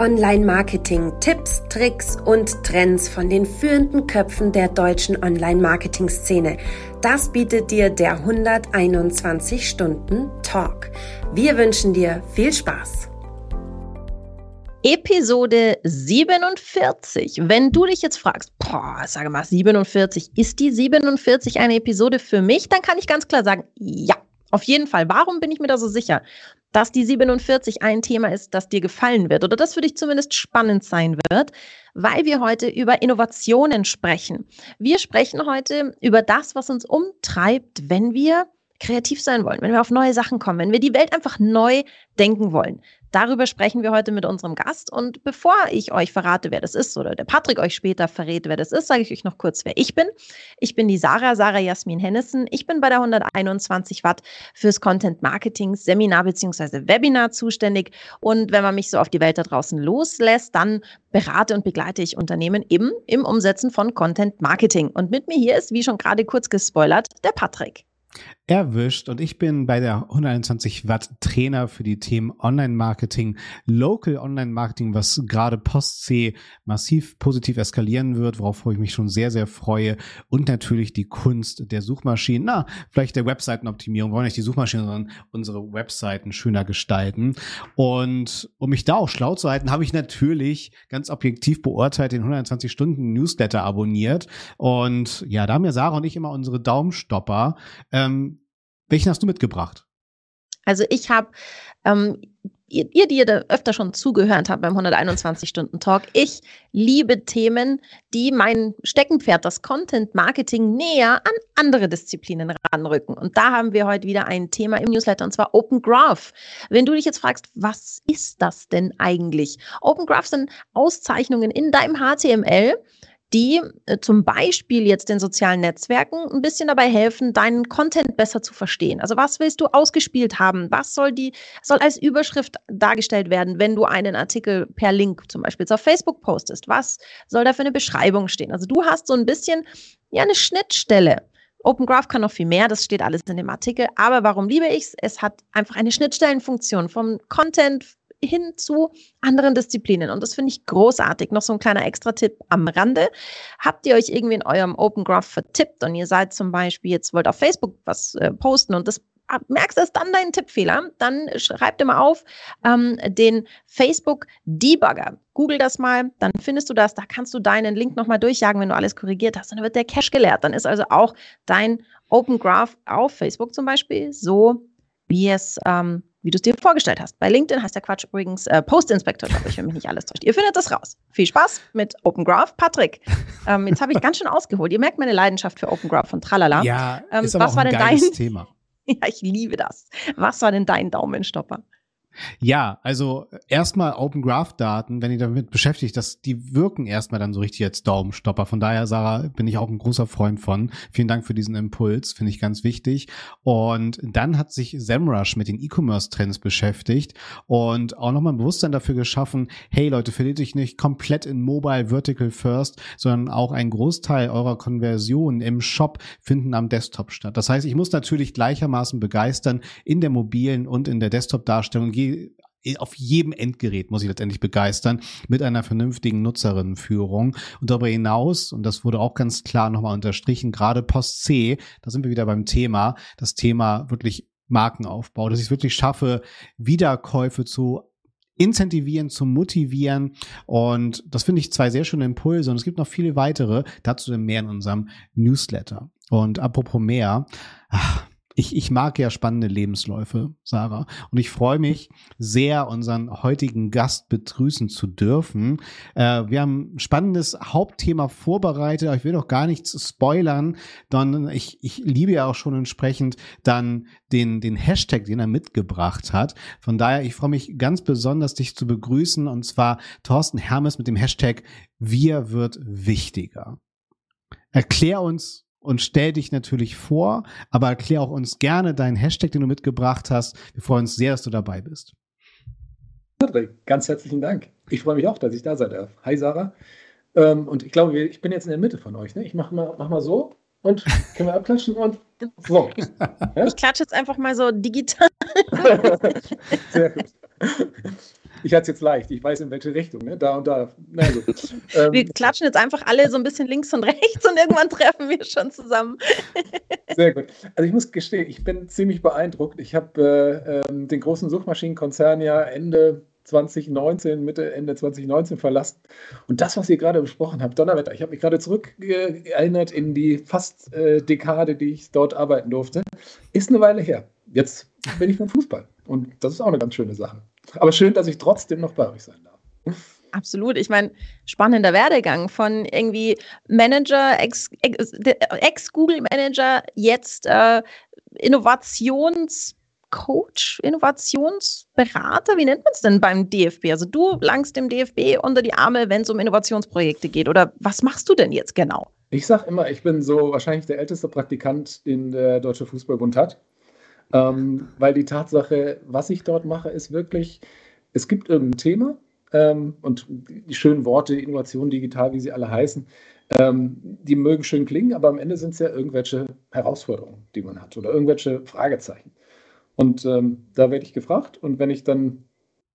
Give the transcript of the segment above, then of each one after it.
Online-Marketing, Tipps, Tricks und Trends von den führenden Köpfen der deutschen Online-Marketing-Szene. Das bietet dir der 121 Stunden Talk. Wir wünschen dir viel Spaß. Episode 47. Wenn du dich jetzt fragst, boah, sage mal 47, ist die 47 eine Episode für mich? Dann kann ich ganz klar sagen, ja. Auf jeden Fall. Warum bin ich mir da so sicher? dass die 47 ein Thema ist, das dir gefallen wird oder das für dich zumindest spannend sein wird, weil wir heute über Innovationen sprechen. Wir sprechen heute über das, was uns umtreibt, wenn wir kreativ sein wollen, wenn wir auf neue Sachen kommen, wenn wir die Welt einfach neu denken wollen. Darüber sprechen wir heute mit unserem Gast. Und bevor ich euch verrate, wer das ist, oder der Patrick euch später verrät, wer das ist, sage ich euch noch kurz, wer ich bin. Ich bin die Sarah, Sarah Jasmin Hennissen. Ich bin bei der 121 Watt fürs Content Marketing Seminar bzw. Webinar zuständig. Und wenn man mich so auf die Welt da draußen loslässt, dann berate und begleite ich Unternehmen eben im Umsetzen von Content Marketing. Und mit mir hier ist, wie schon gerade kurz gespoilert, der Patrick erwischt und ich bin bei der 121 Watt Trainer für die Themen Online-Marketing, Local Online-Marketing, was gerade Post-C massiv positiv eskalieren wird, worauf ich mich schon sehr, sehr freue. Und natürlich die Kunst der Suchmaschinen, na, vielleicht der Webseitenoptimierung, wollen nicht die Suchmaschinen, sondern unsere Webseiten schöner gestalten. Und um mich da auch schlau zu halten, habe ich natürlich ganz objektiv beurteilt den 120 Stunden Newsletter abonniert. Und ja, da haben ja Sarah und ich immer unsere Daumenstopper. Ähm, welchen hast du mitgebracht? Also ich habe, ähm, ihr, ihr, die ihr da öfter schon zugehört habt beim 121-Stunden-Talk, ich liebe Themen, die mein Steckenpferd, das Content-Marketing, näher an andere Disziplinen ranrücken. Und da haben wir heute wieder ein Thema im Newsletter, und zwar Open Graph. Wenn du dich jetzt fragst, was ist das denn eigentlich? Open Graph sind Auszeichnungen in deinem HTML, die äh, zum Beispiel jetzt den sozialen Netzwerken ein bisschen dabei helfen, deinen Content besser zu verstehen. Also was willst du ausgespielt haben? Was soll die, soll als Überschrift dargestellt werden, wenn du einen Artikel per Link zum Beispiel auf Facebook postest? Was soll da für eine Beschreibung stehen? Also du hast so ein bisschen, ja, eine Schnittstelle. Open Graph kann noch viel mehr, das steht alles in dem Artikel. Aber warum liebe ich es? Es hat einfach eine Schnittstellenfunktion vom Content hin zu anderen Disziplinen. Und das finde ich großartig. Noch so ein kleiner Extra-Tipp am Rande. Habt ihr euch irgendwie in eurem Open Graph vertippt und ihr seid zum Beispiel jetzt wollt auf Facebook was äh, posten und das merkst du, ist dann dein Tippfehler, dann schreib dir mal auf ähm, den Facebook Debugger. Google das mal, dann findest du das. Da kannst du deinen Link nochmal durchjagen, wenn du alles korrigiert hast. Dann wird der Cache geleert. Dann ist also auch dein Open Graph auf Facebook zum Beispiel so, wie es ähm, wie du es dir vorgestellt hast. Bei LinkedIn heißt der Quatsch übrigens äh, Post Inspector, glaube ich, wenn mich nicht alles täuscht. Ihr findet das raus. Viel Spaß mit Open Graph. Patrick, ähm, jetzt habe ich ganz schön ausgeholt. Ihr merkt meine Leidenschaft für Open Graph von Tralala. Ja, ähm, ist aber was auch ein war denn dein Thema. ja, ich liebe das. Was war denn dein Daumenstopper? Ja, also erstmal Open Graph Daten, wenn ihr damit beschäftigt, dass die wirken erstmal dann so richtig als Daumenstopper. Von daher, Sarah, bin ich auch ein großer Freund von. Vielen Dank für diesen Impuls, finde ich ganz wichtig. Und dann hat sich SEMrush mit den E-Commerce Trends beschäftigt und auch nochmal ein Bewusstsein dafür geschaffen, hey Leute, verliert euch nicht komplett in Mobile Vertical First, sondern auch ein Großteil eurer Konversionen im Shop finden am Desktop statt. Das heißt, ich muss natürlich gleichermaßen begeistern in der mobilen und in der Auf jedem Endgerät muss ich letztendlich begeistern mit einer vernünftigen Nutzerinnenführung. Und darüber hinaus, und das wurde auch ganz klar nochmal unterstrichen, gerade Post C, da sind wir wieder beim Thema, das Thema wirklich Markenaufbau, dass ich es wirklich schaffe, Wiederkäufe zu incentivieren, zu motivieren. Und das finde ich zwei sehr schöne Impulse. Und es gibt noch viele weitere. Dazu mehr in unserem Newsletter. Und apropos mehr, ach, ich, ich mag ja spannende Lebensläufe, Sarah. Und ich freue mich sehr, unseren heutigen Gast begrüßen zu dürfen. Äh, wir haben ein spannendes Hauptthema vorbereitet. Ich will doch gar nichts spoilern, sondern ich, ich liebe ja auch schon entsprechend dann den, den Hashtag, den er mitgebracht hat. Von daher, ich freue mich ganz besonders, dich zu begrüßen. Und zwar Thorsten Hermes mit dem Hashtag Wir wird wichtiger. Erklär uns, und stell dich natürlich vor, aber erklär auch uns gerne deinen Hashtag, den du mitgebracht hast. Wir freuen uns sehr, dass du dabei bist. Patrick, ganz herzlichen Dank. Ich freue mich auch, dass ich da sein darf. Hi Sarah. Ähm, und ich glaube, ich bin jetzt in der Mitte von euch. Ne? Ich mache mal, mach mal so und können wir abklatschen und so. Ja? Ich klatsche jetzt einfach mal so digital. Sehr gut. Ich hatte es jetzt leicht. Ich weiß in welche Richtung, ne? Da und da. Na, also, ähm, wir klatschen jetzt einfach alle so ein bisschen links und rechts und irgendwann treffen wir schon zusammen. Sehr gut. Also ich muss gestehen, ich bin ziemlich beeindruckt. Ich habe äh, äh, den großen Suchmaschinenkonzern ja Ende 2019, Mitte, Ende 2019 verlassen. Und das, was ihr gerade besprochen habt, Donnerwetter, ich habe mich gerade zurückerinnert in die fast äh, Dekade, die ich dort arbeiten durfte, ist eine Weile her. Jetzt bin ich beim Fußball. Und das ist auch eine ganz schöne Sache. Aber schön, dass ich trotzdem noch bei euch sein darf. Absolut. Ich meine, spannender Werdegang von irgendwie Manager, Ex-Google-Manager, jetzt äh, Innovations- Coach, Innovationsberater, wie nennt man es denn beim DFB? Also du langst dem DFB unter die Arme, wenn es um Innovationsprojekte geht. Oder was machst du denn jetzt genau? Ich sage immer, ich bin so wahrscheinlich der älteste Praktikant, den der Deutsche Fußballbund hat. Ähm, weil die Tatsache, was ich dort mache, ist wirklich, es gibt irgendein Thema ähm, und die schönen Worte, Innovation digital, wie sie alle heißen, ähm, die mögen schön klingen, aber am Ende sind es ja irgendwelche Herausforderungen, die man hat oder irgendwelche Fragezeichen. Und ähm, da werde ich gefragt. Und wenn ich dann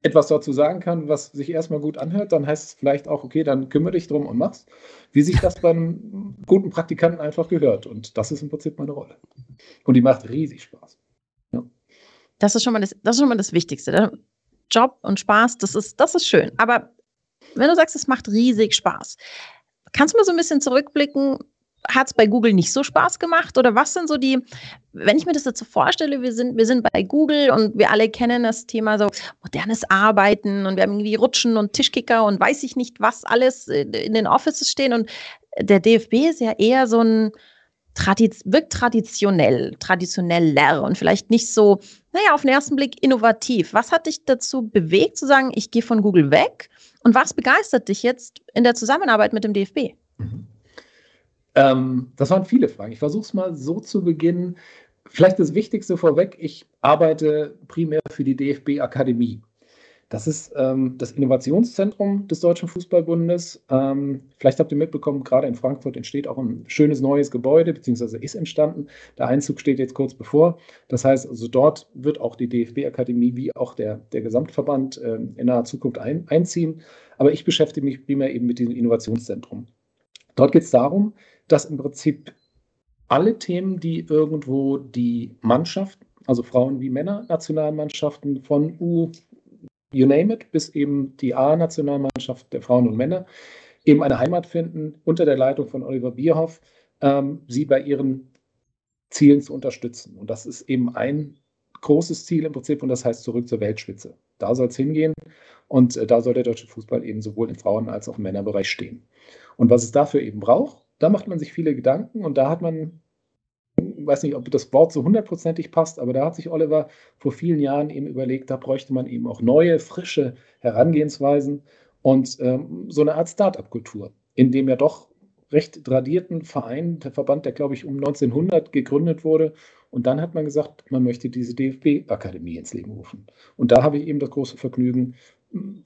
etwas dazu sagen kann, was sich erstmal gut anhört, dann heißt es vielleicht auch, okay, dann kümmere dich drum und mach's, wie sich das beim guten Praktikanten einfach gehört. Und das ist im Prinzip meine Rolle. Und die macht riesig Spaß. Das ist schon mal das, das ist schon mal das Wichtigste. Job und Spaß, das ist, das ist schön. Aber wenn du sagst, es macht riesig Spaß, kannst du mal so ein bisschen zurückblicken, hat es bei Google nicht so Spaß gemacht? Oder was sind so die, wenn ich mir das jetzt so vorstelle, wir sind, wir sind bei Google und wir alle kennen das Thema so modernes Arbeiten und wir haben irgendwie Rutschen und Tischkicker und weiß ich nicht, was alles in den Offices stehen. Und der DFB ist ja eher so ein Tradiz wirkt traditionell, traditioneller und vielleicht nicht so, naja, auf den ersten Blick innovativ. Was hat dich dazu bewegt, zu sagen, ich gehe von Google weg? Und was begeistert dich jetzt in der Zusammenarbeit mit dem DFB? Mhm. Ähm, das waren viele Fragen. Ich versuche es mal so zu beginnen. Vielleicht das Wichtigste vorweg, ich arbeite primär für die DFB Akademie. Das ist ähm, das Innovationszentrum des Deutschen Fußballbundes. Ähm, vielleicht habt ihr mitbekommen, gerade in Frankfurt entsteht auch ein schönes neues Gebäude, beziehungsweise ist entstanden. Der Einzug steht jetzt kurz bevor. Das heißt, also dort wird auch die DFB-Akademie wie auch der, der Gesamtverband äh, in naher Zukunft ein, einziehen. Aber ich beschäftige mich primär eben mit diesem Innovationszentrum. Dort geht es darum, dass im Prinzip alle Themen, die irgendwo die Mannschaft, also Frauen wie Männer, Nationalmannschaften von U, you name it, bis eben die A-Nationalmannschaft der Frauen und Männer, eben eine Heimat finden unter der Leitung von Oliver Bierhoff, ähm, sie bei ihren Zielen zu unterstützen. Und das ist eben ein großes Ziel im Prinzip und das heißt zurück zur Weltspitze. Da soll es hingehen und äh, da soll der deutsche Fußball eben sowohl im Frauen- als auch im Männerbereich stehen. Und was es dafür eben braucht, da macht man sich viele Gedanken und da hat man, weiß nicht, ob das Wort so hundertprozentig passt, aber da hat sich Oliver vor vielen Jahren eben überlegt, da bräuchte man eben auch neue, frische Herangehensweisen und ähm, so eine Art Start-up-Kultur, in dem ja doch recht tradierten Verein, der Verband, der glaube ich um 1900 gegründet wurde. Und dann hat man gesagt, man möchte diese DFB-Akademie ins Leben rufen. Und da habe ich eben das große Vergnügen,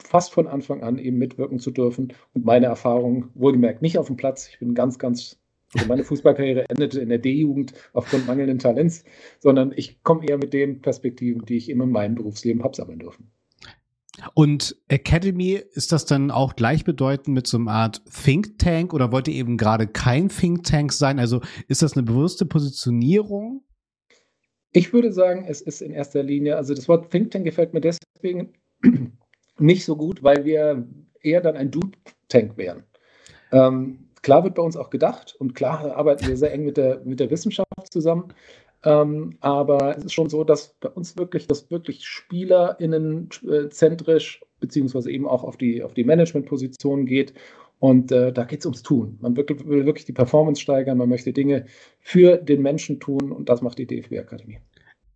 fast von Anfang an eben mitwirken zu dürfen. Und meine Erfahrung, wohlgemerkt nicht auf dem Platz, ich bin ganz, ganz, also meine Fußballkarriere endete in der D-Jugend aufgrund mangelnden Talents, sondern ich komme eher mit den Perspektiven, die ich eben in meinem Berufsleben habe sammeln dürfen. Und Academy, ist das dann auch gleichbedeutend mit so einer Art Think Tank oder wollt ihr eben gerade kein Think Tank sein? Also ist das eine bewusste Positionierung? Ich würde sagen, es ist in erster Linie, also das Wort Think Tank gefällt mir deswegen, nicht so gut, weil wir eher dann ein Dude-Tank wären. Ähm, klar wird bei uns auch gedacht und klar arbeiten wir sehr eng mit der, mit der Wissenschaft zusammen. Ähm, aber es ist schon so, dass bei uns wirklich das wirklich SpielerInnen äh, zentrisch beziehungsweise eben auch auf die, auf die Management-Position geht. Und äh, da geht es ums Tun. Man will, will wirklich die Performance steigern, man möchte Dinge für den Menschen tun und das macht die DFB-Akademie.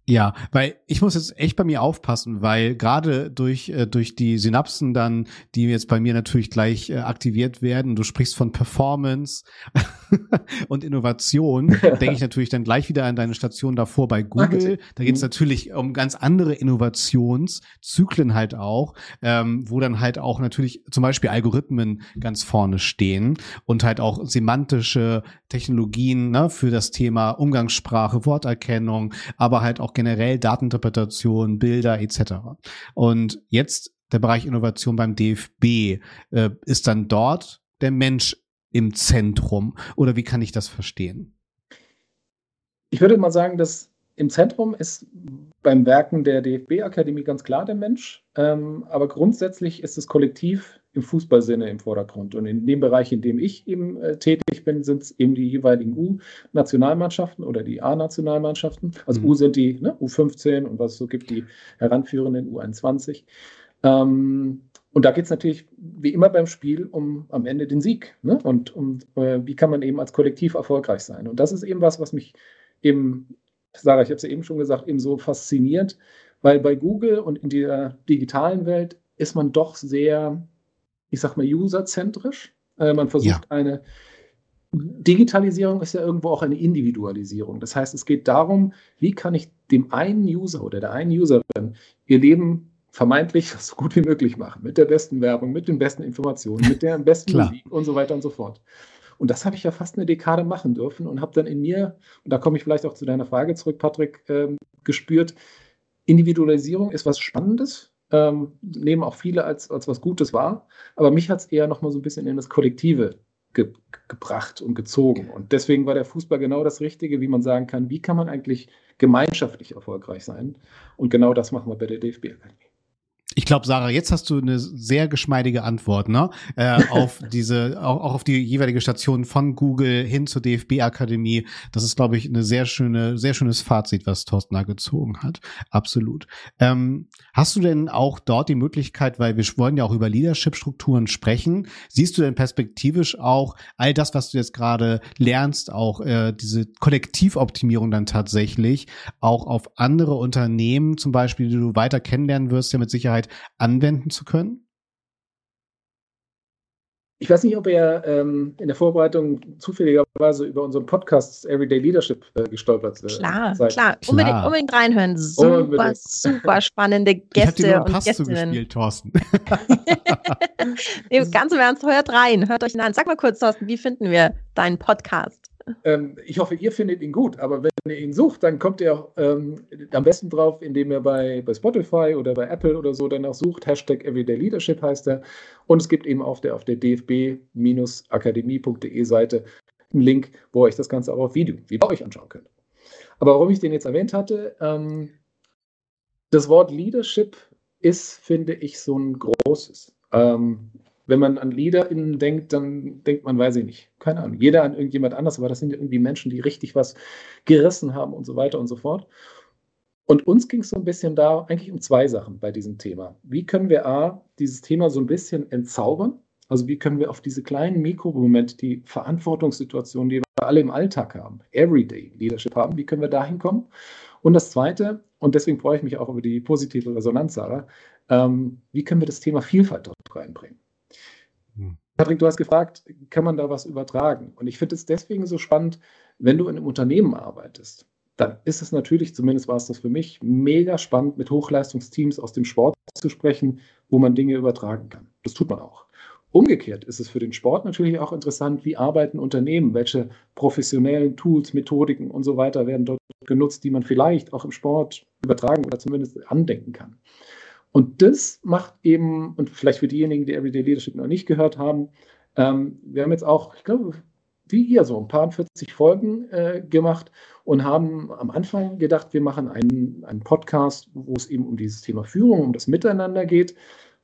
Ja, weil ich muss jetzt echt bei mir aufpassen, weil gerade durch äh, durch die Synapsen dann, die jetzt bei mir natürlich gleich äh, aktiviert werden, du sprichst von Performance und Innovation, denke ich natürlich dann gleich wieder an deine Station davor bei Google. Da geht es mhm. natürlich um ganz andere Innovationszyklen halt auch, ähm, wo dann halt auch natürlich zum Beispiel Algorithmen ganz vorne stehen und halt auch semantische Technologien ne, für das Thema Umgangssprache, Worterkennung, aber halt auch generell Dateninterpretation, Bilder etc. Und jetzt der Bereich Innovation beim DFB. Äh, ist dann dort der Mensch im Zentrum? Oder wie kann ich das verstehen? Ich würde mal sagen, dass im Zentrum ist beim Werken der DFB-Akademie ganz klar der Mensch, ähm, aber grundsätzlich ist das Kollektiv im Fußballsinne im Vordergrund. Und in dem Bereich, in dem ich eben äh, tätig bin, sind es eben die jeweiligen U-Nationalmannschaften oder die A-Nationalmannschaften. Also mhm. U sind die ne, U15 und was es so gibt, die heranführenden U21. Ähm, und da geht es natürlich wie immer beim Spiel um am Ende den Sieg. Ne? Und um, äh, wie kann man eben als Kollektiv erfolgreich sein. Und das ist eben was, was mich eben, Sarah, ich habe es ja eben schon gesagt, eben so fasziniert, weil bei Google und in der digitalen Welt ist man doch sehr, ich sag mal, userzentrisch. Äh, man versucht ja. eine Digitalisierung ist ja irgendwo auch eine Individualisierung. Das heißt, es geht darum, wie kann ich dem einen User oder der einen Userin ihr Leben vermeintlich so gut wie möglich machen, mit der besten Werbung, mit den besten Informationen, mit der besten Musik und so weiter und so fort. Und das habe ich ja fast eine Dekade machen dürfen und habe dann in mir, und da komme ich vielleicht auch zu deiner Frage zurück, Patrick, ähm, gespürt, Individualisierung ist was Spannendes, ähm, nehmen auch viele als, als was Gutes wahr, aber mich hat es eher nochmal so ein bisschen in das Kollektive ge gebracht und gezogen. Und deswegen war der Fußball genau das Richtige, wie man sagen kann, wie kann man eigentlich gemeinschaftlich erfolgreich sein? Und genau das machen wir bei der DFB-Akademie. Ich glaube, Sarah, jetzt hast du eine sehr geschmeidige Antwort, ne? Äh, auf diese, auch, auch auf die jeweilige Station von Google hin zur DFB-Akademie. Das ist, glaube ich, eine sehr schöne, sehr schönes Fazit, was Thorsten da gezogen hat. Absolut. Ähm, hast du denn auch dort die Möglichkeit, weil wir wollen ja auch über Leadership-Strukturen sprechen, siehst du denn perspektivisch auch all das, was du jetzt gerade lernst, auch äh, diese Kollektivoptimierung dann tatsächlich auch auf andere Unternehmen, zum Beispiel, die du weiter kennenlernen wirst, ja mit Sicherheit Möglichkeit anwenden zu können? Ich weiß nicht, ob ihr ähm, in der Vorbereitung zufälligerweise über unseren Podcast Everyday Leadership äh, gestolpert äh, klar, seid. Klar, klar. Unbedingt, unbedingt reinhören. Super, unbedingt. super spannende Gäste ich und Pass Gästinnen. Zugespielt, Thorsten. Ganz im Ernst, hört rein, hört euch an. Sag mal kurz, Thorsten, wie finden wir deinen Podcast? Ähm, ich hoffe, ihr findet ihn gut, aber wenn ihr ihn sucht, dann kommt ihr ähm, am besten drauf, indem ihr bei, bei Spotify oder bei Apple oder so danach sucht. Hashtag Everyday Leadership heißt er. Und es gibt eben auf der, auf der dfb-akademie.de Seite einen Link, wo ihr euch das Ganze auch auf Video, bei euch anschauen könnt. Aber warum ich den jetzt erwähnt hatte, ähm, das Wort Leadership ist, finde ich, so ein großes. Ähm, wenn man an LeaderInnen denkt, dann denkt man, weiß ich nicht, keine Ahnung, jeder an irgendjemand anders, aber das sind irgendwie Menschen, die richtig was gerissen haben und so weiter und so fort. Und uns ging es so ein bisschen da eigentlich um zwei Sachen bei diesem Thema. Wie können wir A, dieses Thema so ein bisschen entzaubern? Also wie können wir auf diese kleinen Mikromomente, die Verantwortungssituationen, die wir alle im Alltag haben, Everyday Leadership haben, wie können wir da hinkommen? Und das Zweite, und deswegen freue ich mich auch über die positive Resonanz, Sarah, ähm, wie können wir das Thema Vielfalt dort reinbringen? Patrick, du hast gefragt, kann man da was übertragen? Und ich finde es deswegen so spannend, wenn du in einem Unternehmen arbeitest, dann ist es natürlich, zumindest war es das für mich, mega spannend, mit Hochleistungsteams aus dem Sport zu sprechen, wo man Dinge übertragen kann. Das tut man auch. Umgekehrt ist es für den Sport natürlich auch interessant, wie arbeiten Unternehmen, welche professionellen Tools, Methodiken und so weiter werden dort genutzt, die man vielleicht auch im Sport übertragen oder zumindest andenken kann. Und das macht eben, und vielleicht für diejenigen, die Everyday Leadership noch nicht gehört haben, ähm, wir haben jetzt auch, ich glaube, wie ihr so ein paar 40 Folgen äh, gemacht und haben am Anfang gedacht, wir machen einen, einen Podcast, wo es eben um dieses Thema Führung, um das Miteinander geht.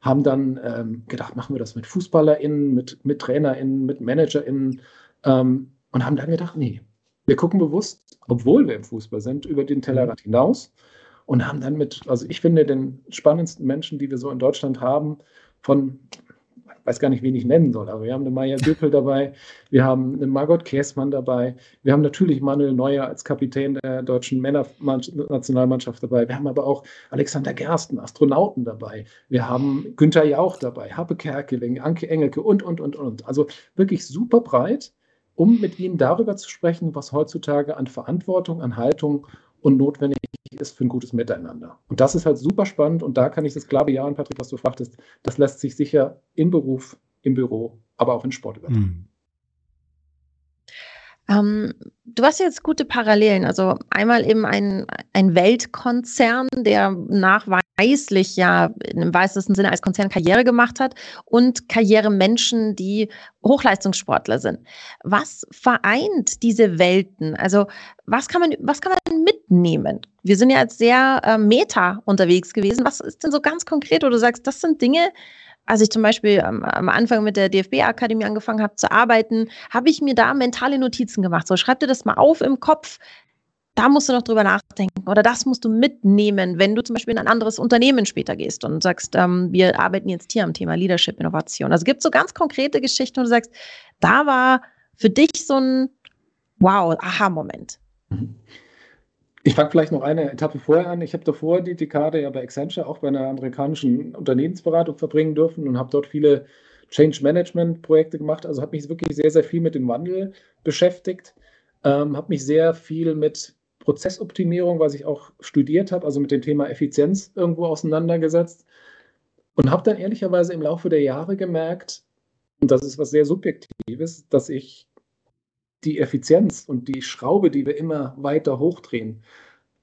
Haben dann ähm, gedacht, machen wir das mit FußballerInnen, mit, mit TrainerInnen, mit ManagerInnen ähm, und haben dann gedacht, nee, wir gucken bewusst, obwohl wir im Fußball sind, über den Tellerrand hinaus und haben dann mit, also ich finde, den spannendsten Menschen, die wir so in Deutschland haben, von, ich weiß gar nicht, wen ich nennen soll, aber wir haben eine Maya Göpel dabei, wir haben eine Margot Käßmann dabei, wir haben natürlich Manuel Neuer als Kapitän der deutschen Männernationalmannschaft dabei, wir haben aber auch Alexander Gersten, Astronauten dabei, wir haben Günther Jauch dabei, Happe Kerkeling, Anke Engelke und, und, und, und. Also wirklich super breit, um mit ihnen darüber zu sprechen, was heutzutage an Verantwortung, an Haltung und notwendig ist für ein gutes Miteinander. Und das ist halt super spannend und da kann ich das klar bejahen, Patrick, was du fragtest. Das lässt sich sicher im Beruf, im Büro, aber auch in Sport übertragen. Ähm, du hast jetzt gute Parallelen. Also einmal eben ein, ein Weltkonzern, der nach ausschließlich ja im weitesten Sinne als Konzern Karriere gemacht hat und Karrieremenschen, die Hochleistungssportler sind. Was vereint diese Welten? Also was kann man, was kann man mitnehmen? Wir sind ja jetzt sehr äh, meta unterwegs gewesen. Was ist denn so ganz konkret, wo du sagst, das sind Dinge, als ich zum Beispiel am, am Anfang mit der DFB-Akademie angefangen habe zu arbeiten, habe ich mir da mentale Notizen gemacht. So, schreib dir das mal auf im Kopf da musst du noch drüber nachdenken oder das musst du mitnehmen, wenn du zum Beispiel in ein anderes Unternehmen später gehst und sagst, ähm, wir arbeiten jetzt hier am Thema Leadership Innovation. Also gibt es so ganz konkrete Geschichten, wo du sagst, da war für dich so ein Wow, Aha-Moment. Ich fange vielleicht noch eine Etappe vorher an. Ich habe davor die Dekade ja bei Accenture auch bei einer amerikanischen Unternehmensberatung verbringen dürfen und habe dort viele Change Management Projekte gemacht. Also habe mich wirklich sehr, sehr viel mit dem Wandel beschäftigt. Ähm, habe mich sehr viel mit Prozessoptimierung, was ich auch studiert habe, also mit dem Thema Effizienz irgendwo auseinandergesetzt und habe dann ehrlicherweise im Laufe der Jahre gemerkt, und das ist was sehr Subjektives, dass ich die Effizienz und die Schraube, die wir immer weiter hochdrehen,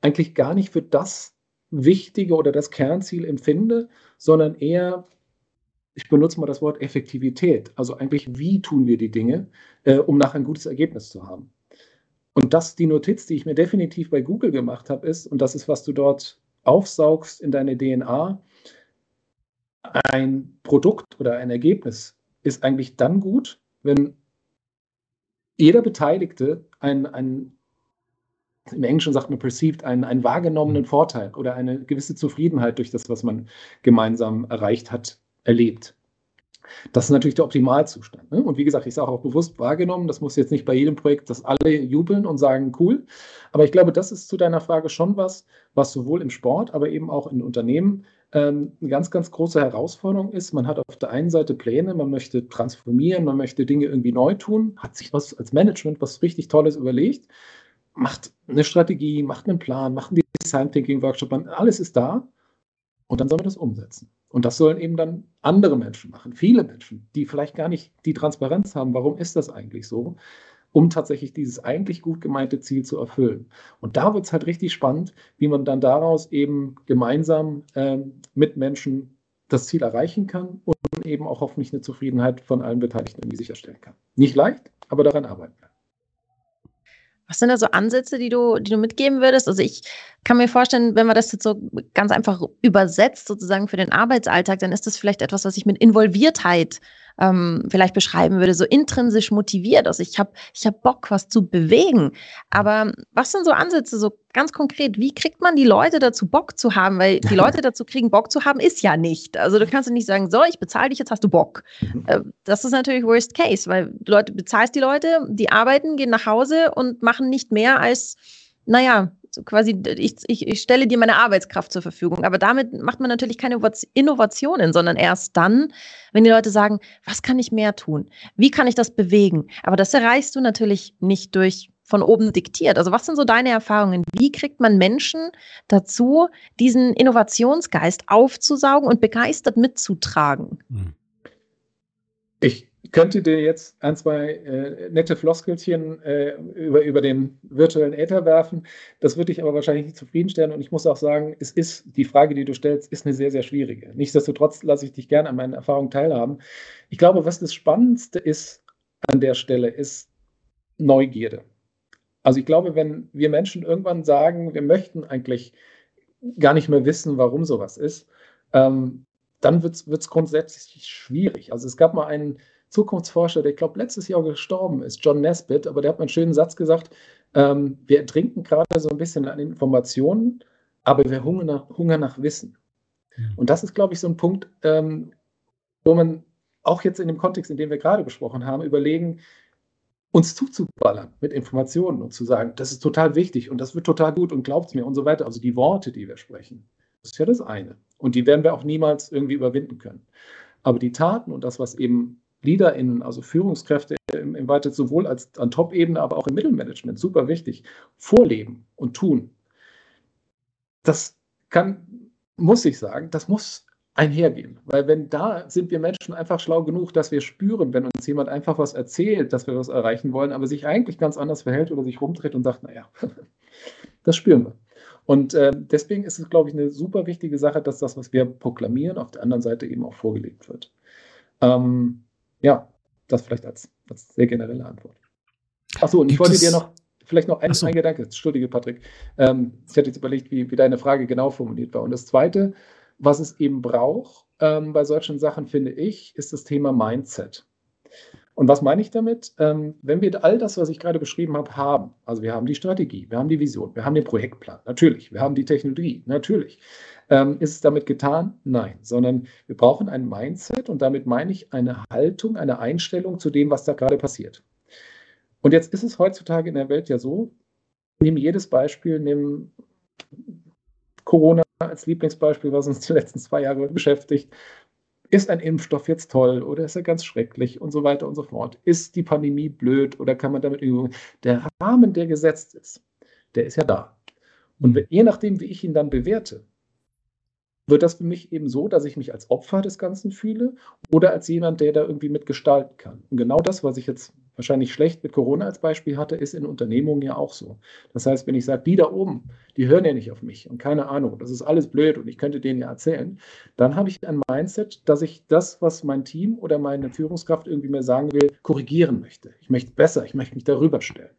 eigentlich gar nicht für das Wichtige oder das Kernziel empfinde, sondern eher, ich benutze mal das Wort Effektivität. Also eigentlich, wie tun wir die Dinge, äh, um nachher ein gutes Ergebnis zu haben. Und das, die Notiz, die ich mir definitiv bei Google gemacht habe, ist, und das ist, was du dort aufsaugst in deine DNA, ein Produkt oder ein Ergebnis ist eigentlich dann gut, wenn jeder Beteiligte ein, ein im Englischen sagt man perceived, einen, einen wahrgenommenen mhm. Vorteil oder eine gewisse Zufriedenheit durch das, was man gemeinsam erreicht hat, erlebt. Das ist natürlich der Optimalzustand. Ne? Und wie gesagt, ich sage auch bewusst wahrgenommen, das muss jetzt nicht bei jedem Projekt, dass alle jubeln und sagen, cool. Aber ich glaube, das ist zu deiner Frage schon was, was sowohl im Sport, aber eben auch in Unternehmen ähm, eine ganz, ganz große Herausforderung ist. Man hat auf der einen Seite Pläne, man möchte transformieren, man möchte Dinge irgendwie neu tun, hat sich was als Management was richtig Tolles überlegt, macht eine Strategie, macht einen Plan, macht einen Design Thinking Workshop, alles ist da und dann soll man das umsetzen. Und das sollen eben dann andere Menschen machen, viele Menschen, die vielleicht gar nicht die Transparenz haben, warum ist das eigentlich so, um tatsächlich dieses eigentlich gut gemeinte Ziel zu erfüllen. Und da wird es halt richtig spannend, wie man dann daraus eben gemeinsam äh, mit Menschen das Ziel erreichen kann und eben auch hoffentlich eine Zufriedenheit von allen Beteiligten irgendwie sicherstellen kann. Nicht leicht, aber daran arbeiten wir. Was sind da so Ansätze, die du, die du mitgeben würdest? Also ich kann mir vorstellen, wenn man das jetzt so ganz einfach übersetzt, sozusagen für den Arbeitsalltag, dann ist das vielleicht etwas, was ich mit Involviertheit ähm, vielleicht beschreiben würde, so intrinsisch motiviert. Also ich habe ich hab Bock, was zu bewegen. Aber was sind so Ansätze, so ganz konkret, wie kriegt man die Leute dazu, Bock zu haben? Weil die Leute dazu kriegen, Bock zu haben, ist ja nicht. Also du kannst nicht sagen, so, ich bezahle dich, jetzt hast du Bock. Mhm. Äh, das ist natürlich Worst Case, weil du Leute bezahlst die Leute, die arbeiten, gehen nach Hause und machen nicht mehr als naja, quasi, ich, ich, ich stelle dir meine Arbeitskraft zur Verfügung. Aber damit macht man natürlich keine Innovationen, sondern erst dann, wenn die Leute sagen, was kann ich mehr tun? Wie kann ich das bewegen? Aber das erreichst du natürlich nicht durch von oben diktiert. Also was sind so deine Erfahrungen? Wie kriegt man Menschen dazu, diesen Innovationsgeist aufzusaugen und begeistert mitzutragen? Hm. Ich könnte dir jetzt ein, zwei äh, nette Floskelchen äh, über, über den virtuellen Äther werfen. Das würde dich aber wahrscheinlich nicht zufriedenstellen. Und ich muss auch sagen, es ist, die Frage, die du stellst, ist eine sehr, sehr schwierige. Nichtsdestotrotz lasse ich dich gerne an meinen Erfahrungen teilhaben. Ich glaube, was das Spannendste ist an der Stelle, ist Neugierde. Also ich glaube, wenn wir Menschen irgendwann sagen, wir möchten eigentlich gar nicht mehr wissen, warum sowas ist, ähm, dann wird es grundsätzlich schwierig. Also es gab mal einen Zukunftsforscher, der, ich glaube, letztes Jahr gestorben ist, John Nesbitt, aber der hat mal einen schönen Satz gesagt, ähm, wir trinken gerade so ein bisschen an Informationen, aber wir hungern nach, Hunger nach Wissen. Und das ist, glaube ich, so ein Punkt, ähm, wo man auch jetzt in dem Kontext, in dem wir gerade besprochen haben, überlegen, uns zuzuballern mit Informationen und zu sagen, das ist total wichtig und das wird total gut und glaubt es mir und so weiter. Also die Worte, die wir sprechen, das ist ja das eine. Und die werden wir auch niemals irgendwie überwinden können. Aber die Taten und das, was eben LeaderInnen, also Führungskräfte im, im Weite sowohl als an Top-Ebene, aber auch im Mittelmanagement, super wichtig, vorleben und tun. Das kann, muss ich sagen, das muss einhergehen. Weil wenn da sind wir Menschen einfach schlau genug, dass wir spüren, wenn uns jemand einfach was erzählt, dass wir was erreichen wollen, aber sich eigentlich ganz anders verhält oder sich rumdreht und sagt, naja, das spüren wir. Und äh, deswegen ist es, glaube ich, eine super wichtige Sache, dass das, was wir proklamieren, auf der anderen Seite eben auch vorgelebt wird. Ähm, ja, das vielleicht als, als sehr generelle Antwort. Achso, und ich wollte dir noch vielleicht noch ein, so. ein Gedanke, entschuldige Patrick. Ähm, ich hatte jetzt überlegt, wie, wie deine Frage genau formuliert war. Und das Zweite, was es eben braucht ähm, bei solchen Sachen, finde ich, ist das Thema Mindset. Und was meine ich damit? Ähm, wenn wir all das, was ich gerade beschrieben habe, haben, also wir haben die Strategie, wir haben die Vision, wir haben den Projektplan, natürlich, wir haben die Technologie, natürlich. Ähm, ist es damit getan? Nein, sondern wir brauchen ein Mindset und damit meine ich eine Haltung, eine Einstellung zu dem, was da gerade passiert. Und jetzt ist es heutzutage in der Welt ja so, nimm jedes Beispiel, nimm Corona als Lieblingsbeispiel, was uns die letzten zwei Jahre beschäftigt. Ist ein Impfstoff jetzt toll oder ist er ganz schrecklich und so weiter und so fort? Ist die Pandemie blöd oder kann man damit üben? Der Rahmen, der gesetzt ist, der ist ja da. Und je nachdem, wie ich ihn dann bewerte, wird das für mich eben so, dass ich mich als Opfer des Ganzen fühle oder als jemand, der da irgendwie mitgestalten kann. Und genau das, was ich jetzt wahrscheinlich schlecht mit Corona als Beispiel hatte, ist in Unternehmungen ja auch so. Das heißt, wenn ich sage, die da oben, die hören ja nicht auf mich und keine Ahnung, das ist alles blöd und ich könnte denen ja erzählen, dann habe ich ein Mindset, dass ich das, was mein Team oder meine Führungskraft irgendwie mir sagen will, korrigieren möchte. Ich möchte besser, ich möchte mich darüber stellen.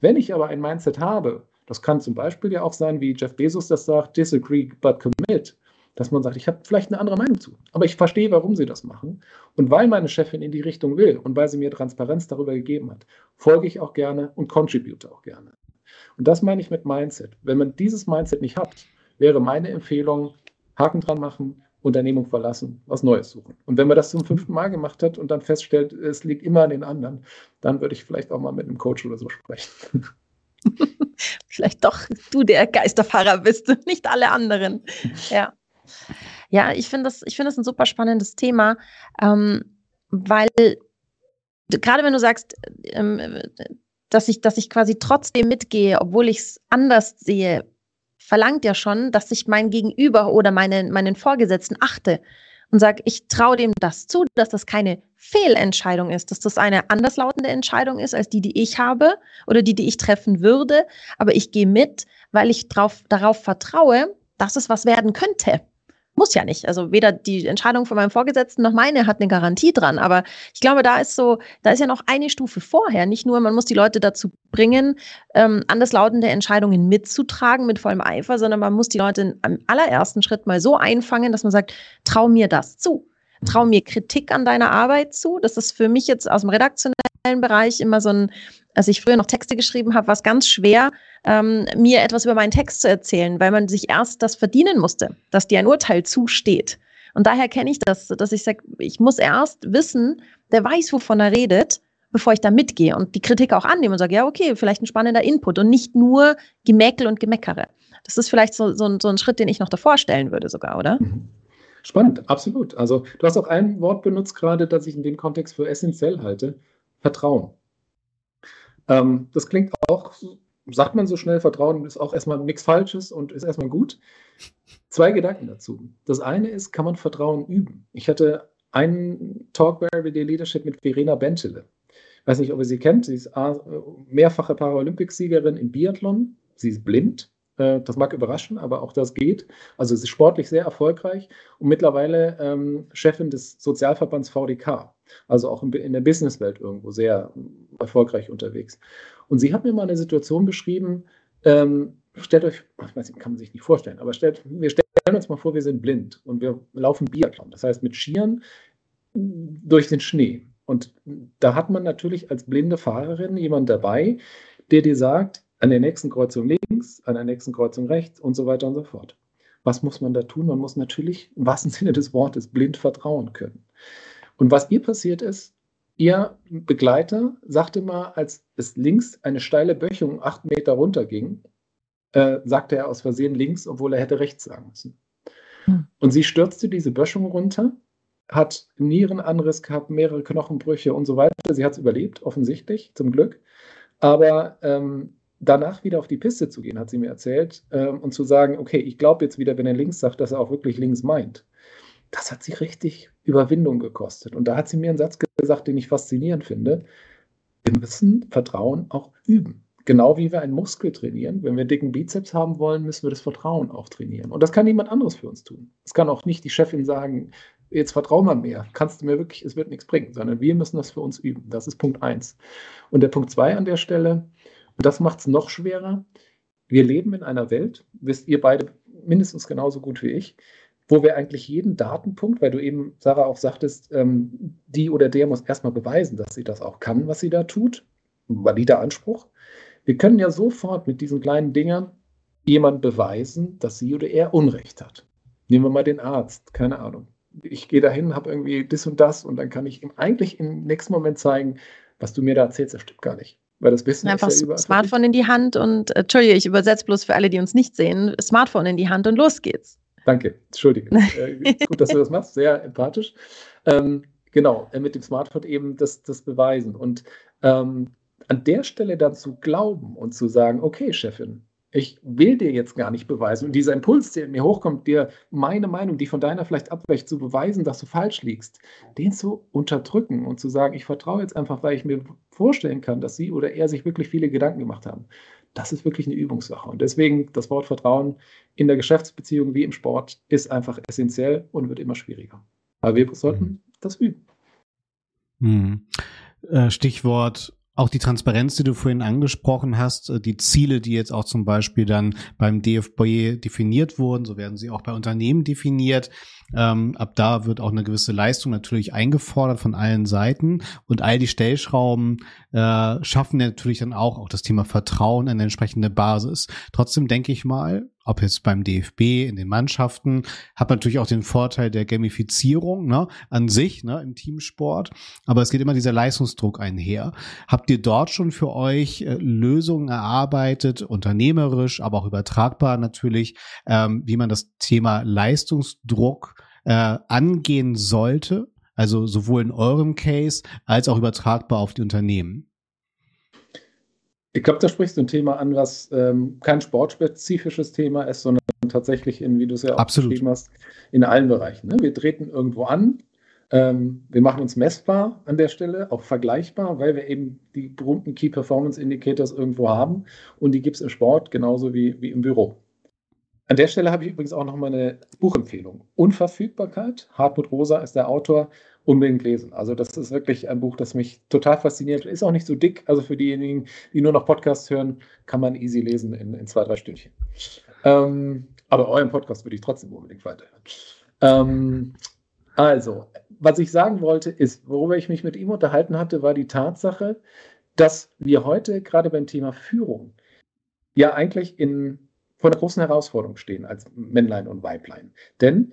Wenn ich aber ein Mindset habe, das kann zum Beispiel ja auch sein, wie Jeff Bezos das sagt, disagree but commit dass man sagt, ich habe vielleicht eine andere Meinung zu, aber ich verstehe, warum sie das machen. Und weil meine Chefin in die Richtung will und weil sie mir Transparenz darüber gegeben hat, folge ich auch gerne und contribute auch gerne. Und das meine ich mit Mindset. Wenn man dieses Mindset nicht hat, wäre meine Empfehlung, Haken dran machen, Unternehmung verlassen, was Neues suchen. Und wenn man das zum fünften Mal gemacht hat und dann feststellt, es liegt immer an den anderen, dann würde ich vielleicht auch mal mit einem Coach oder so sprechen. vielleicht doch du der Geisterfahrer bist, nicht alle anderen. Ja. Ja, ich finde das, ich das ein super spannendes Thema, ähm, weil gerade wenn du sagst, ähm, dass ich, dass ich quasi trotzdem mitgehe, obwohl ich es anders sehe, verlangt ja schon, dass ich mein Gegenüber oder meine, meinen Vorgesetzten achte und sage, ich traue dem das zu, dass das keine Fehlentscheidung ist, dass das eine anderslautende Entscheidung ist als die, die ich habe oder die, die ich treffen würde. Aber ich gehe mit, weil ich drauf, darauf vertraue, dass es was werden könnte. Muss ja nicht. Also weder die Entscheidung von meinem Vorgesetzten noch meine hat eine Garantie dran. Aber ich glaube, da ist so, da ist ja noch eine Stufe vorher. Nicht nur, man muss die Leute dazu bringen, ähm, anderslautende Entscheidungen mitzutragen mit vollem Eifer, sondern man muss die Leute am allerersten Schritt mal so einfangen, dass man sagt, trau mir das zu. Trau mir Kritik an deiner Arbeit zu. Das ist für mich jetzt aus dem redaktionellen Bereich immer so ein, als ich früher noch Texte geschrieben habe, war es ganz schwer, ähm, mir etwas über meinen Text zu erzählen, weil man sich erst das verdienen musste, dass dir ein Urteil zusteht. Und daher kenne ich das, dass ich sage, ich muss erst wissen, der weiß, wovon er redet, bevor ich da mitgehe und die Kritik auch annehme und sage, ja, okay, vielleicht ein spannender Input und nicht nur Gemäkel und Gemeckere. Das ist vielleicht so, so, so ein Schritt, den ich noch davor stellen würde sogar, oder? Mhm. Spannend, absolut. Also du hast auch ein Wort benutzt gerade, das ich in dem Kontext für essentiell halte, Vertrauen. Ähm, das klingt auch, sagt man so schnell, Vertrauen ist auch erstmal nichts Falsches und ist erstmal gut. Zwei Gedanken dazu. Das eine ist, kann man Vertrauen üben? Ich hatte einen Talk bei Everyday Leadership mit Verena Bentele. Ich weiß nicht, ob ihr sie kennt. Sie ist mehrfache Paralympicsiegerin im Biathlon. Sie ist blind. Äh, das mag überraschen, aber auch das geht. Also sie ist sportlich sehr erfolgreich und mittlerweile ähm, Chefin des Sozialverbands VDK also auch in der Businesswelt irgendwo sehr erfolgreich unterwegs. Und sie hat mir mal eine Situation beschrieben, ähm, stellt euch, ich weiß nicht, kann man sich nicht vorstellen, aber stellt, wir stellen uns mal vor, wir sind blind und wir laufen Biathlon, das heißt mit Skiern durch den Schnee. Und da hat man natürlich als blinde Fahrerin jemanden dabei, der dir sagt, an der nächsten Kreuzung links, an der nächsten Kreuzung rechts und so weiter und so fort. Was muss man da tun? Man muss natürlich im wahrsten Sinne des Wortes blind vertrauen können. Und was ihr passiert ist, ihr Begleiter sagte mal, als es links eine steile Böchung acht Meter runter ging, äh, sagte er aus Versehen links, obwohl er hätte rechts sagen müssen. Hm. Und sie stürzte diese Böschung runter, hat Nierenanriss gehabt, mehrere Knochenbrüche und so weiter. Sie hat es überlebt, offensichtlich, zum Glück. Aber ähm, danach wieder auf die Piste zu gehen, hat sie mir erzählt, ähm, und zu sagen, okay, ich glaube jetzt wieder, wenn er links sagt, dass er auch wirklich links meint das hat sie richtig Überwindung gekostet. Und da hat sie mir einen Satz gesagt, den ich faszinierend finde. Wir müssen Vertrauen auch üben. Genau wie wir einen Muskel trainieren. Wenn wir dicken Bizeps haben wollen, müssen wir das Vertrauen auch trainieren. Und das kann niemand anderes für uns tun. Es kann auch nicht die Chefin sagen, jetzt vertrau mal mehr, kannst du mir wirklich, es wird nichts bringen, sondern wir müssen das für uns üben. Das ist Punkt eins. Und der Punkt zwei an der Stelle, und das macht es noch schwerer, wir leben in einer Welt, wisst ihr beide mindestens genauso gut wie ich, wo wir eigentlich jeden Datenpunkt, weil du eben, Sarah, auch sagtest, ähm, die oder der muss erstmal beweisen, dass sie das auch kann, was sie da tut. Valider Anspruch. Wir können ja sofort mit diesen kleinen Dingern jemand beweisen, dass sie oder er Unrecht hat. Nehmen wir mal den Arzt, keine Ahnung. Ich gehe dahin, habe irgendwie das und das und dann kann ich ihm eigentlich im nächsten Moment zeigen, was du mir da erzählst, das stimmt gar nicht. Weil das Wissen Einfach ist ja Smartphone in die Hand und, äh, Entschuldige, ich übersetze bloß für alle, die uns nicht sehen, Smartphone in die Hand und los geht's. Danke, entschuldige. äh, gut, dass du das machst, sehr empathisch. Ähm, genau, äh, mit dem Smartphone eben das, das beweisen. Und ähm, an der Stelle dann zu glauben und zu sagen, okay, Chefin, ich will dir jetzt gar nicht beweisen. Und dieser Impuls, der in mir hochkommt, dir meine Meinung, die von deiner vielleicht abweicht, zu beweisen, dass du falsch liegst, den zu unterdrücken und zu sagen, ich vertraue jetzt einfach, weil ich mir vorstellen kann, dass sie oder er sich wirklich viele Gedanken gemacht haben. Das ist wirklich eine Übungssache. Und deswegen das Wort Vertrauen in der Geschäftsbeziehung wie im Sport ist einfach essentiell und wird immer schwieriger. Aber wir sollten mhm. das üben. Mhm. Stichwort auch die Transparenz, die du vorhin angesprochen hast, äh, die Ziele, die jetzt auch zum Beispiel dann beim DFB definiert wurden, so werden sie auch bei Unternehmen definiert. Ähm, ab da wird auch eine gewisse Leistung natürlich eingefordert von allen Seiten und all die Stellschrauben äh, schaffen natürlich dann auch auch das Thema Vertrauen eine entsprechende Basis. Trotzdem denke ich mal, ob jetzt beim DFB, in den Mannschaften, hat natürlich auch den Vorteil der Gamifizierung ne, an sich ne, im Teamsport. Aber es geht immer dieser Leistungsdruck einher. Habt ihr dort schon für euch äh, Lösungen erarbeitet, unternehmerisch, aber auch übertragbar natürlich, ähm, wie man das Thema Leistungsdruck äh, angehen sollte? Also sowohl in eurem Case als auch übertragbar auf die Unternehmen. Ich glaube, da sprichst du ein Thema an, was ähm, kein sportspezifisches Thema ist, sondern tatsächlich in, wie du es ja auch Absolut. beschrieben hast, in allen Bereichen. Ne? Wir treten irgendwo an, ähm, wir machen uns messbar an der Stelle, auch vergleichbar, weil wir eben die berühmten Key Performance Indicators irgendwo haben und die gibt es im Sport genauso wie, wie im Büro. An der Stelle habe ich übrigens auch noch mal eine Buchempfehlung. Unverfügbarkeit. Hartmut Rosa ist der Autor unbedingt lesen. Also das ist wirklich ein Buch, das mich total fasziniert. Ist auch nicht so dick. Also für diejenigen, die nur noch Podcasts hören, kann man easy lesen in, in zwei, drei Stündchen. Ähm, aber euren Podcast würde ich trotzdem unbedingt weiterhören. Ähm, also, was ich sagen wollte, ist, worüber ich mich mit ihm unterhalten hatte, war die Tatsache, dass wir heute gerade beim Thema Führung ja eigentlich in, vor einer großen Herausforderung stehen als Männlein und Weiblein. Denn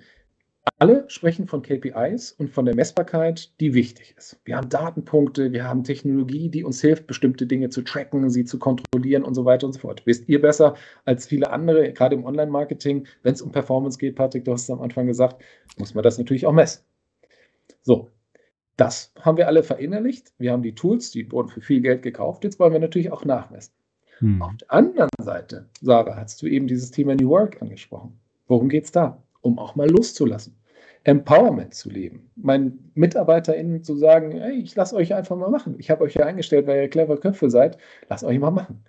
alle sprechen von KPIs und von der Messbarkeit, die wichtig ist. Wir haben Datenpunkte, wir haben Technologie, die uns hilft, bestimmte Dinge zu tracken, sie zu kontrollieren und so weiter und so fort. Wisst ihr besser als viele andere, gerade im Online-Marketing, wenn es um Performance geht, Patrick, du hast es am Anfang gesagt, muss man das natürlich auch messen. So, das haben wir alle verinnerlicht. Wir haben die Tools, die wurden für viel Geld gekauft. Jetzt wollen wir natürlich auch nachmessen. Hm. Auf der anderen Seite, Sarah, hast du eben dieses Thema New Work angesprochen. Worum geht es da? Um auch mal loszulassen. Empowerment zu leben. Meinen MitarbeiterInnen zu sagen, hey, ich lasse euch einfach mal machen. Ich habe euch ja eingestellt, weil ihr clever Köpfe seid. Lasst euch mal machen.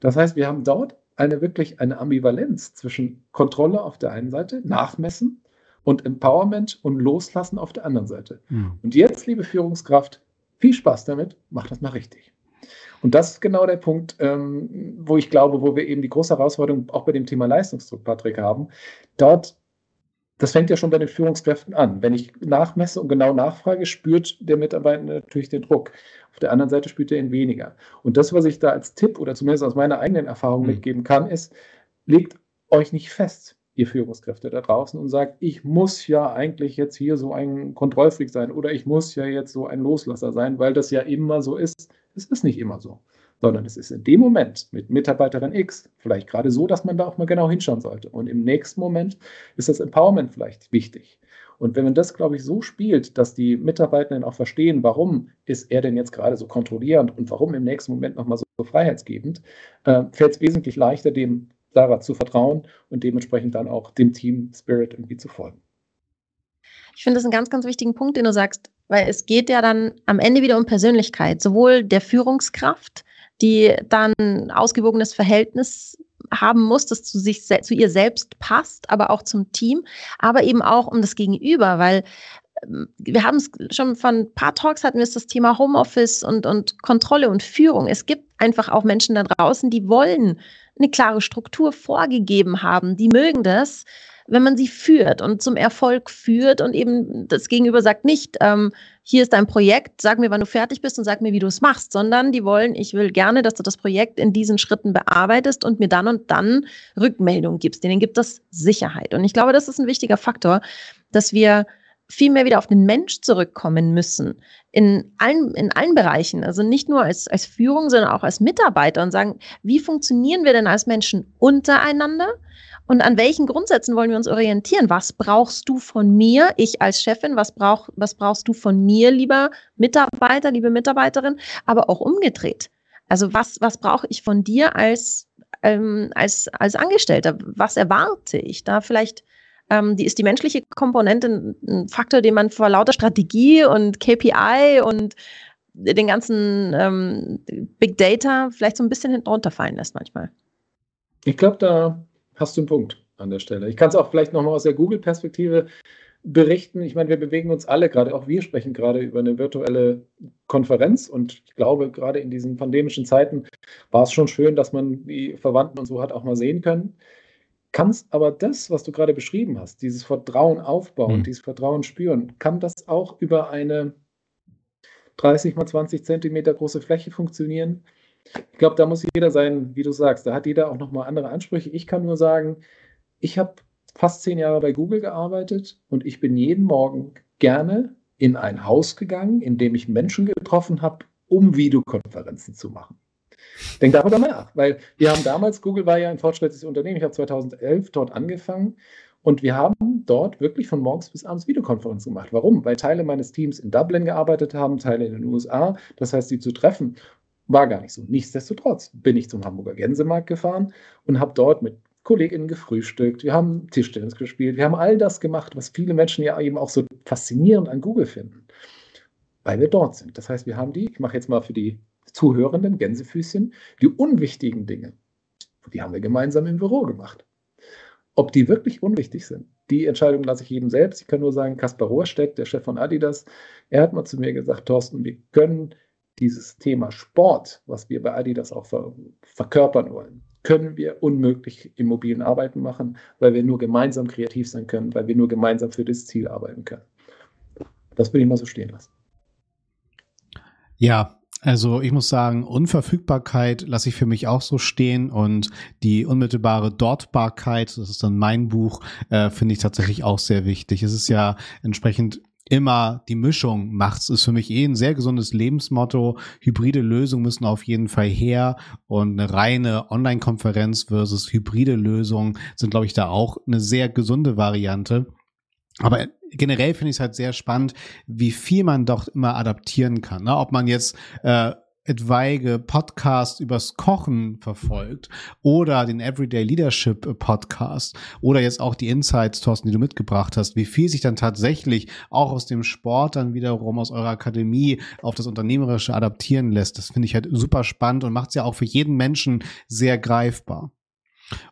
Das heißt, wir haben dort eine wirklich eine Ambivalenz zwischen Kontrolle auf der einen Seite, Nachmessen und Empowerment und Loslassen auf der anderen Seite. Mhm. Und jetzt, liebe Führungskraft, viel Spaß damit, macht das mal richtig. Und das ist genau der Punkt, ähm, wo ich glaube, wo wir eben die große Herausforderung auch bei dem Thema Leistungsdruck, Patrick, haben. Dort das fängt ja schon bei den Führungskräften an. Wenn ich nachmesse und genau nachfrage, spürt der Mitarbeiter natürlich den Druck. Auf der anderen Seite spürt er ihn weniger. Und das, was ich da als Tipp oder zumindest aus meiner eigenen Erfahrung mhm. mitgeben kann, ist, legt euch nicht fest, ihr Führungskräfte da draußen, und sagt, ich muss ja eigentlich jetzt hier so ein Kontrollfreak sein oder ich muss ja jetzt so ein Loslasser sein, weil das ja immer so ist. Es ist nicht immer so sondern es ist in dem Moment mit Mitarbeiterin X vielleicht gerade so, dass man da auch mal genau hinschauen sollte. Und im nächsten Moment ist das Empowerment vielleicht wichtig. Und wenn man das, glaube ich, so spielt, dass die Mitarbeitenden auch verstehen, warum ist er denn jetzt gerade so kontrollierend und warum im nächsten Moment nochmal so freiheitsgebend, äh, fällt es wesentlich leichter, dem Sarah zu vertrauen und dementsprechend dann auch dem Team Spirit irgendwie zu folgen. Ich finde das einen ganz, ganz wichtigen Punkt, den du sagst, weil es geht ja dann am Ende wieder um Persönlichkeit, sowohl der Führungskraft, die dann ein ausgewogenes Verhältnis haben muss, das zu sich, zu ihr selbst passt, aber auch zum Team, aber eben auch um das Gegenüber, weil ähm, wir haben es schon von ein paar Talks hatten wir das Thema Homeoffice und, und Kontrolle und Führung. Es gibt einfach auch Menschen da draußen, die wollen eine klare Struktur vorgegeben haben. Die mögen das, wenn man sie führt und zum Erfolg führt und eben das Gegenüber sagt nicht, ähm, hier ist dein Projekt, sag mir, wann du fertig bist und sag mir, wie du es machst, sondern die wollen, ich will gerne, dass du das Projekt in diesen Schritten bearbeitest und mir dann und dann Rückmeldung gibst. Denen gibt das Sicherheit. Und ich glaube, das ist ein wichtiger Faktor, dass wir viel mehr wieder auf den Mensch zurückkommen müssen. In allen, in allen Bereichen. Also nicht nur als, als Führung, sondern auch als Mitarbeiter und sagen, wie funktionieren wir denn als Menschen untereinander? Und an welchen Grundsätzen wollen wir uns orientieren? Was brauchst du von mir, ich als Chefin? Was, brauch, was brauchst du von mir, lieber Mitarbeiter, liebe Mitarbeiterin? Aber auch umgedreht. Also was, was brauche ich von dir als, ähm, als, als Angestellter? Was erwarte ich? Da vielleicht ähm, die ist die menschliche Komponente ein, Faktor, den man vor lauter Strategie und KPI und den ganzen ähm, Big Data vielleicht so ein bisschen hinten runterfallen lässt manchmal. Ich glaube, da hast du einen Punkt an der Stelle. Ich kann es auch vielleicht nochmal aus der Google-Perspektive berichten. Ich meine, wir bewegen uns alle gerade, auch wir sprechen gerade über eine virtuelle Konferenz und ich glaube, gerade in diesen pandemischen Zeiten war es schon schön, dass man die Verwandten und so hat auch mal sehen können kannst aber das, was du gerade beschrieben hast, dieses Vertrauen aufbauen, mhm. dieses Vertrauen spüren, kann das auch über eine 30 mal 20 Zentimeter große Fläche funktionieren? Ich glaube, da muss jeder sein, wie du sagst, da hat jeder auch nochmal andere Ansprüche. Ich kann nur sagen, ich habe fast zehn Jahre bei Google gearbeitet und ich bin jeden Morgen gerne in ein Haus gegangen, in dem ich Menschen getroffen habe, um Videokonferenzen zu machen. Denk darüber nach, weil wir haben damals, Google war ja ein fortschrittliches Unternehmen, ich habe 2011 dort angefangen und wir haben dort wirklich von morgens bis abends Videokonferenzen gemacht. Warum? Weil Teile meines Teams in Dublin gearbeitet haben, Teile in den USA. Das heißt, die zu treffen war gar nicht so. Nichtsdestotrotz bin ich zum Hamburger Gänsemarkt gefahren und habe dort mit KollegInnen gefrühstückt. Wir haben Tischtennis gespielt. Wir haben all das gemacht, was viele Menschen ja eben auch so faszinierend an Google finden, weil wir dort sind. Das heißt, wir haben die, ich mache jetzt mal für die Zuhörenden, Gänsefüßchen, die unwichtigen Dinge, die haben wir gemeinsam im Büro gemacht. Ob die wirklich unwichtig sind, die Entscheidung lasse ich jedem selbst. Ich kann nur sagen, Kaspar Rohrstedt, der Chef von Adidas, er hat mal zu mir gesagt, Thorsten, wir können dieses Thema Sport, was wir bei Adidas auch ver verkörpern wollen, können wir unmöglich im mobilen Arbeiten machen, weil wir nur gemeinsam kreativ sein können, weil wir nur gemeinsam für das Ziel arbeiten können. Das will ich mal so stehen lassen. Ja, also ich muss sagen, Unverfügbarkeit lasse ich für mich auch so stehen und die unmittelbare Dortbarkeit, das ist dann mein Buch, äh, finde ich tatsächlich auch sehr wichtig. Es ist ja entsprechend immer die Mischung macht's, ist für mich eh ein sehr gesundes Lebensmotto. Hybride Lösungen müssen auf jeden Fall her und eine reine Online-Konferenz versus hybride Lösungen sind, glaube ich, da auch eine sehr gesunde Variante. Aber generell finde ich es halt sehr spannend, wie viel man doch immer adaptieren kann. Ne? Ob man jetzt äh, etwaige Podcasts übers Kochen verfolgt oder den Everyday Leadership Podcast oder jetzt auch die Insights, Thorsten, die du mitgebracht hast, wie viel sich dann tatsächlich auch aus dem Sport dann wiederum aus eurer Akademie auf das Unternehmerische adaptieren lässt. Das finde ich halt super spannend und macht es ja auch für jeden Menschen sehr greifbar.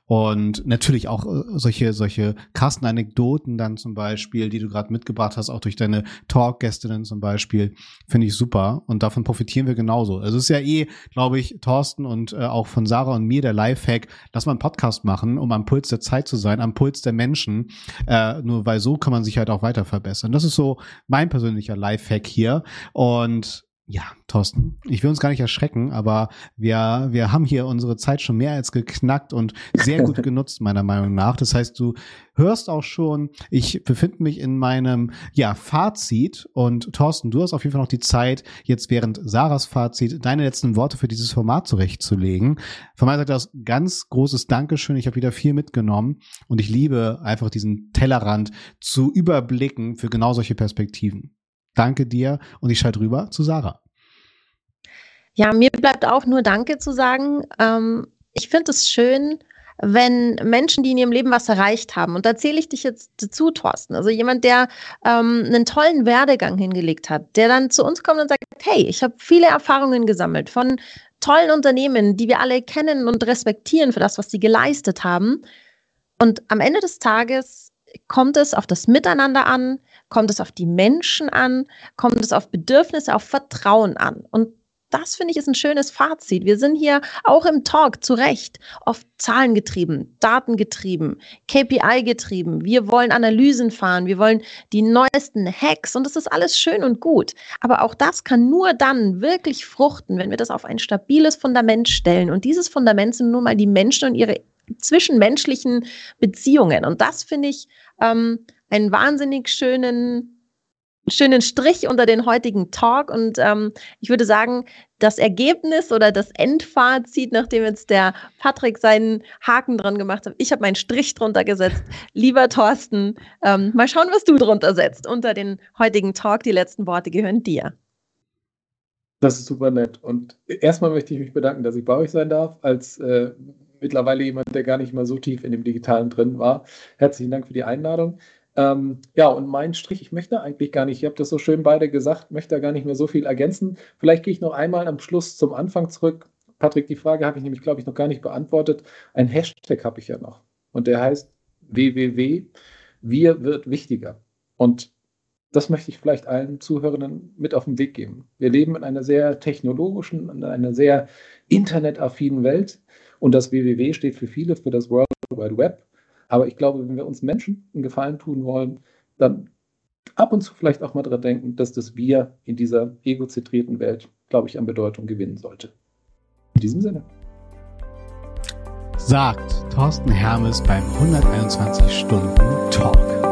Und natürlich auch äh, solche, solche krassen Anekdoten dann zum Beispiel, die du gerade mitgebracht hast, auch durch deine Talk-Gästinnen zum Beispiel, finde ich super. Und davon profitieren wir genauso. Also es ist ja eh, glaube ich, Thorsten und äh, auch von Sarah und mir der Lifehack, lass mal einen Podcast machen, um am Puls der Zeit zu sein, am Puls der Menschen. Äh, nur weil so kann man sich halt auch weiter verbessern. Das ist so mein persönlicher Lifehack hier. Und ja, Thorsten, ich will uns gar nicht erschrecken, aber wir, wir haben hier unsere Zeit schon mehr als geknackt und sehr gut genutzt, meiner Meinung nach. Das heißt, du hörst auch schon, ich befinde mich in meinem, ja, Fazit und Thorsten, du hast auf jeden Fall noch die Zeit, jetzt während Sarahs Fazit deine letzten Worte für dieses Format zurechtzulegen. Von meiner Seite aus ganz großes Dankeschön. Ich habe wieder viel mitgenommen und ich liebe einfach diesen Tellerrand zu überblicken für genau solche Perspektiven. Danke dir und ich schalte rüber zu Sarah. Ja, mir bleibt auch nur Danke zu sagen. Ähm, ich finde es schön, wenn Menschen, die in ihrem Leben was erreicht haben, und da zähle ich dich jetzt dazu, Thorsten, also jemand, der ähm, einen tollen Werdegang hingelegt hat, der dann zu uns kommt und sagt, hey, ich habe viele Erfahrungen gesammelt von tollen Unternehmen, die wir alle kennen und respektieren für das, was sie geleistet haben. Und am Ende des Tages kommt es auf das Miteinander an, kommt es auf die Menschen an, kommt es auf Bedürfnisse, auf Vertrauen an. Und das finde ich ist ein schönes Fazit. Wir sind hier auch im Talk zu Recht oft zahlengetrieben, datengetrieben, KPI getrieben. Wir wollen Analysen fahren, wir wollen die neuesten Hacks und das ist alles schön und gut. Aber auch das kann nur dann wirklich fruchten, wenn wir das auf ein stabiles Fundament stellen. Und dieses Fundament sind nun mal die Menschen und ihre zwischenmenschlichen Beziehungen. Und das finde ich ähm, einen wahnsinnig schönen schönen Strich unter den heutigen Talk. Und ähm, ich würde sagen, das Ergebnis oder das Endfazit, nachdem jetzt der Patrick seinen Haken dran gemacht hat, ich habe meinen Strich drunter gesetzt. Lieber Thorsten, ähm, mal schauen, was du drunter setzt unter den heutigen Talk. Die letzten Worte gehören dir. Das ist super nett. Und erstmal möchte ich mich bedanken, dass ich bei euch sein darf, als äh, mittlerweile jemand, der gar nicht mal so tief in dem Digitalen drin war. Herzlichen Dank für die Einladung. Ähm, ja, und mein Strich, ich möchte eigentlich gar nicht, ich habe das so schön beide gesagt, möchte da gar nicht mehr so viel ergänzen. Vielleicht gehe ich noch einmal am Schluss zum Anfang zurück. Patrick, die Frage habe ich nämlich, glaube ich, noch gar nicht beantwortet. Ein Hashtag habe ich ja noch. Und der heißt www. Wir wird wichtiger. Und das möchte ich vielleicht allen Zuhörenden mit auf den Weg geben. Wir leben in einer sehr technologischen, in einer sehr internetaffinen Welt. Und das www steht für viele, für das World Wide Web. Aber ich glaube, wenn wir uns Menschen einen Gefallen tun wollen, dann ab und zu vielleicht auch mal daran denken, dass das Wir in dieser egozentrierten Welt, glaube ich, an Bedeutung gewinnen sollte. In diesem Sinne. Sagt Thorsten Hermes beim 121 Stunden Talk.